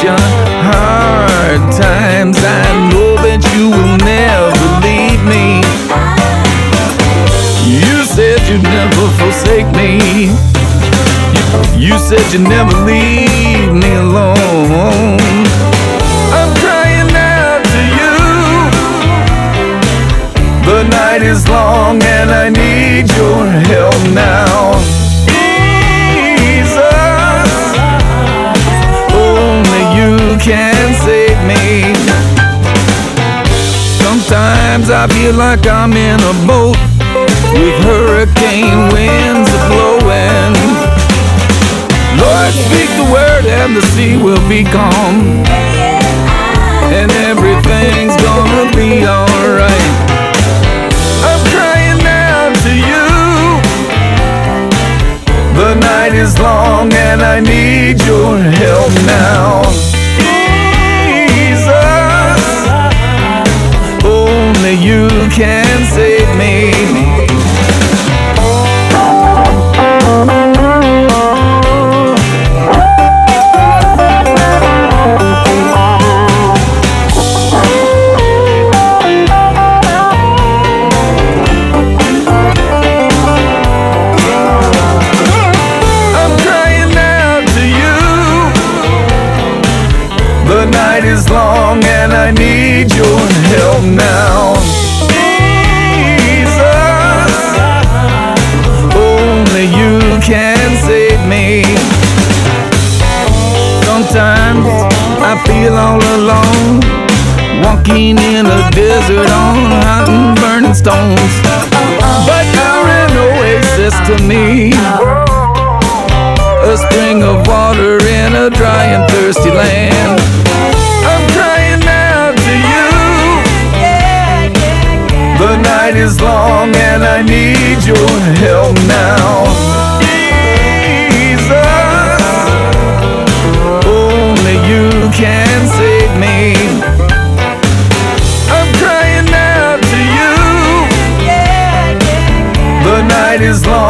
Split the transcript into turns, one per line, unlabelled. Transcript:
such hard times. I know that you will never leave me. You said you'd never forsake me. You said you'd never leave me alone. I'm crying out to you. The night is long and I need your help now. I feel like I'm in a boat with hurricane winds blowing. Lord, speak the word and the sea will be calm. And everything's gonna be alright. I'm crying out to you. The night is long and I need your help now. Can save me. I'm crying out to you. The night is long and I need Sometimes I feel all alone, walking in a desert on hot and burning stones. But you're an oasis to me a spring of water in a dry and thirsty land. I'm crying out to you. The night is long and I need your help now. Is long